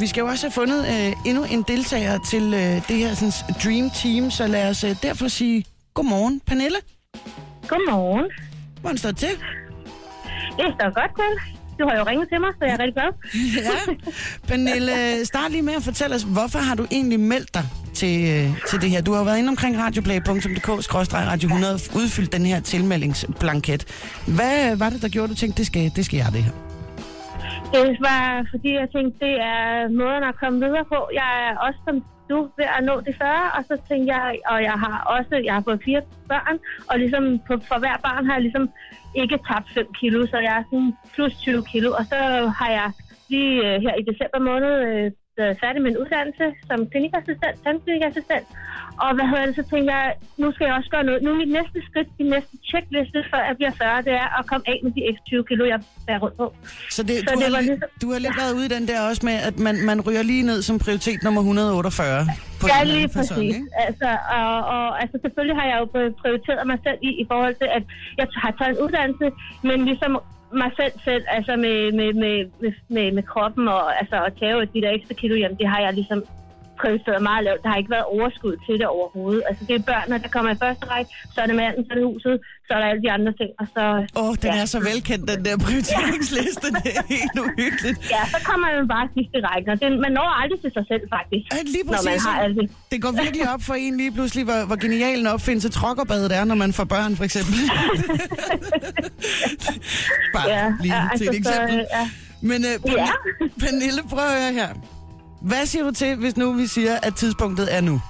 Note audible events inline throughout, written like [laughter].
Vi skal jo også have fundet øh, endnu en deltager til øh, det her sådan, Dream Team, så lad os øh, derfor sige godmorgen, Pernille. Godmorgen. Hvordan står det til? Det står godt til. Du har jo ringet til mig, så jeg er rigtig glad. [laughs] Ja. Pernille, start lige med at fortælle os, hvorfor har du egentlig meldt dig til, øh, til det her? Du har jo været inde omkring radioplay.dk-radio 100 udfyldt den her tilmeldingsblanket. Hvad var det, der gjorde, du tænkte, det skal, det skal jeg det her? Det var, fordi jeg tænkte, det er måden at komme videre på. Jeg er også som du ved at nå det 40, og så tænkte jeg, og jeg har også, jeg har fået fire børn, og ligesom på, for hver barn har jeg ligesom ikke tabt 5 kilo, så jeg er sådan plus 20 kilo, og så har jeg lige øh, her i december måned øh, været færdig med en uddannelse som klinikassistent, tandklinikassistent, og hvad hedder det, så tænker jeg, nu skal jeg også gøre noget. Nu er mit næste skridt, min næste checkliste, før jeg bliver 40, det er at komme af med de ekstra 20 kilo, jeg bærer rundt på. Så, det, Så du, det har, var li- ligesom- du har lidt været ude i den der også med, at man, man ryger lige ned som prioritet nummer 148. På Ja, lige præcis. ikke? altså, og, og, altså, selvfølgelig har jeg jo prioriteret mig selv i, i forhold til, at jeg har taget en uddannelse, men ligesom mig selv selv, altså med, med, med, med, med, med kroppen og altså at tage de der ekstra kilo, jamen det har jeg ligesom prioriteret meget lavt. Der har ikke været overskud til det overhovedet. Altså det er børnene, der kommer i første række, så er det manden, så er det huset, så er der alle de andre ting, og så... Åh, oh, den ja. er så velkendt, den der prioriteringsliste. Det er helt uhyggeligt. Ja, så kommer man bare sidst i rækken, og det, man når aldrig til sig selv faktisk, Ja, lige når man præcis. har alt det. Det går virkelig op for en lige pludselig, hvor, hvor genial en opfindelse trokkerbadet er, når man får børn, for eksempel. [laughs] Bare Ja, lige ja, til et altså, så, eksempel. ja. Men uh, Ja. Pernille, prøv at høre her. Hvad siger du til, hvis nu vi siger, at tidspunktet er nu?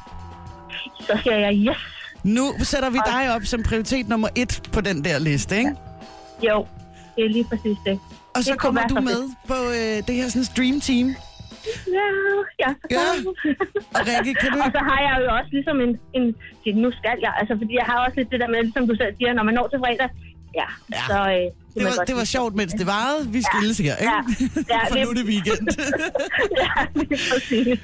Så siger jeg, yes, Nu sætter vi dig op som prioritet nummer et på den der liste, ikke? jo, det er lige præcis det. Og så Det kommer du med på øh, det her sådan Dream Team. Ja, ja. Ja. Og Rikke, kan du og så har jeg jo også ligesom en, en det, nu skal jeg, altså fordi jeg har også lidt det der med, ligesom du selv siger, når man når til fredag, ja, Ja. så... Øh, Det var, det var sjovt, mens det varede. Vi skilles her, ikke? Ja. [laughs] Ja, For det- nu er det weekend. [laughs] ja, lige præcis.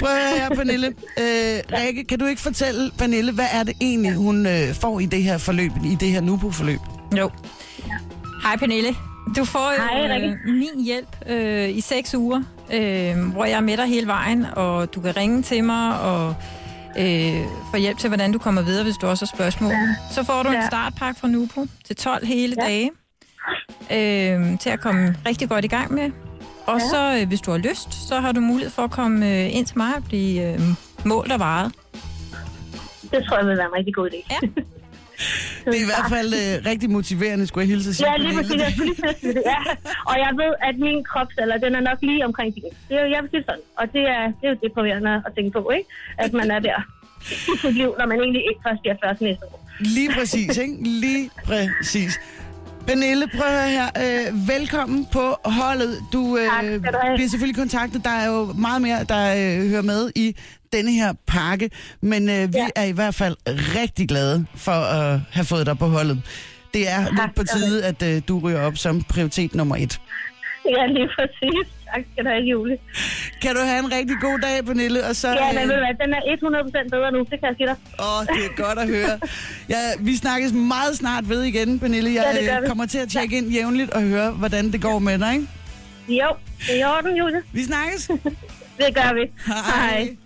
Prøv at høre her, Pernille. Øh, Rikke, kan du ikke fortælle Pernille, hvad er det egentlig, hun øh, får i det her forløb, i det her Nubo-forløb? Jo. Hej Pernille. Du får Hej, Rikke. øh, min hjælp øh, i seks uger, øh, hvor jeg er med dig hele vejen, og du kan ringe til mig og øh, få hjælp til, hvordan du kommer videre, hvis du også har spørgsmål. Ja. Så får du en Ja. startpakke fra Nupo til 12 hele Ja. dage, øh, til at komme rigtig godt i gang med. Og Ja. så, øh, hvis du har lyst, så har du mulighed for at komme øh, ind til mig og blive øh, målt og varet. Det tror jeg vil være en rigtig god idé. Ja. [laughs] Det er i hvert fald øh, rigtig motiverende, skulle jeg hilse at sige. Ja, lige præcis. Jeg skulle lige sige det, ja. Og jeg ved, at min kropsalder, den er nok lige omkring din. Det er jo, jeg vil sige sådan. Og det er, det er jo deprimerende at tænke på, ikke? At man er der i sit liv, når man egentlig ikke først bliver først næste år. Lige præcis, ikke? Lige præcis. Pernille, prøv at her. Øh, velkommen på holdet. Du øh, Tak bliver selvfølgelig kontaktet. Der er jo meget mere, der øh, hører med i denne her pakke. Men øh, vi Ja. er i hvert fald rigtig glade for at have fået dig på holdet. Det er lidt på tide, at øh, du ryger op som prioritet nummer et. Ja, lige præcis. Tak skal du have, Julie. Kan du have en rigtig god dag, Pernille? Og så, Ja, men øh, ved hvad, den er 100% bedre nu, det kan jeg sige dig. Åh, det er godt at høre. Ja, vi snakkes meget snart ved igen, Pernille. Jeg Ja, øh, kommer til at tjekke ind jævnligt og høre, hvordan det går med dig, ikke? Jo, det er i orden, Julie. Vi snakkes. [laughs] Det gør vi. Hej.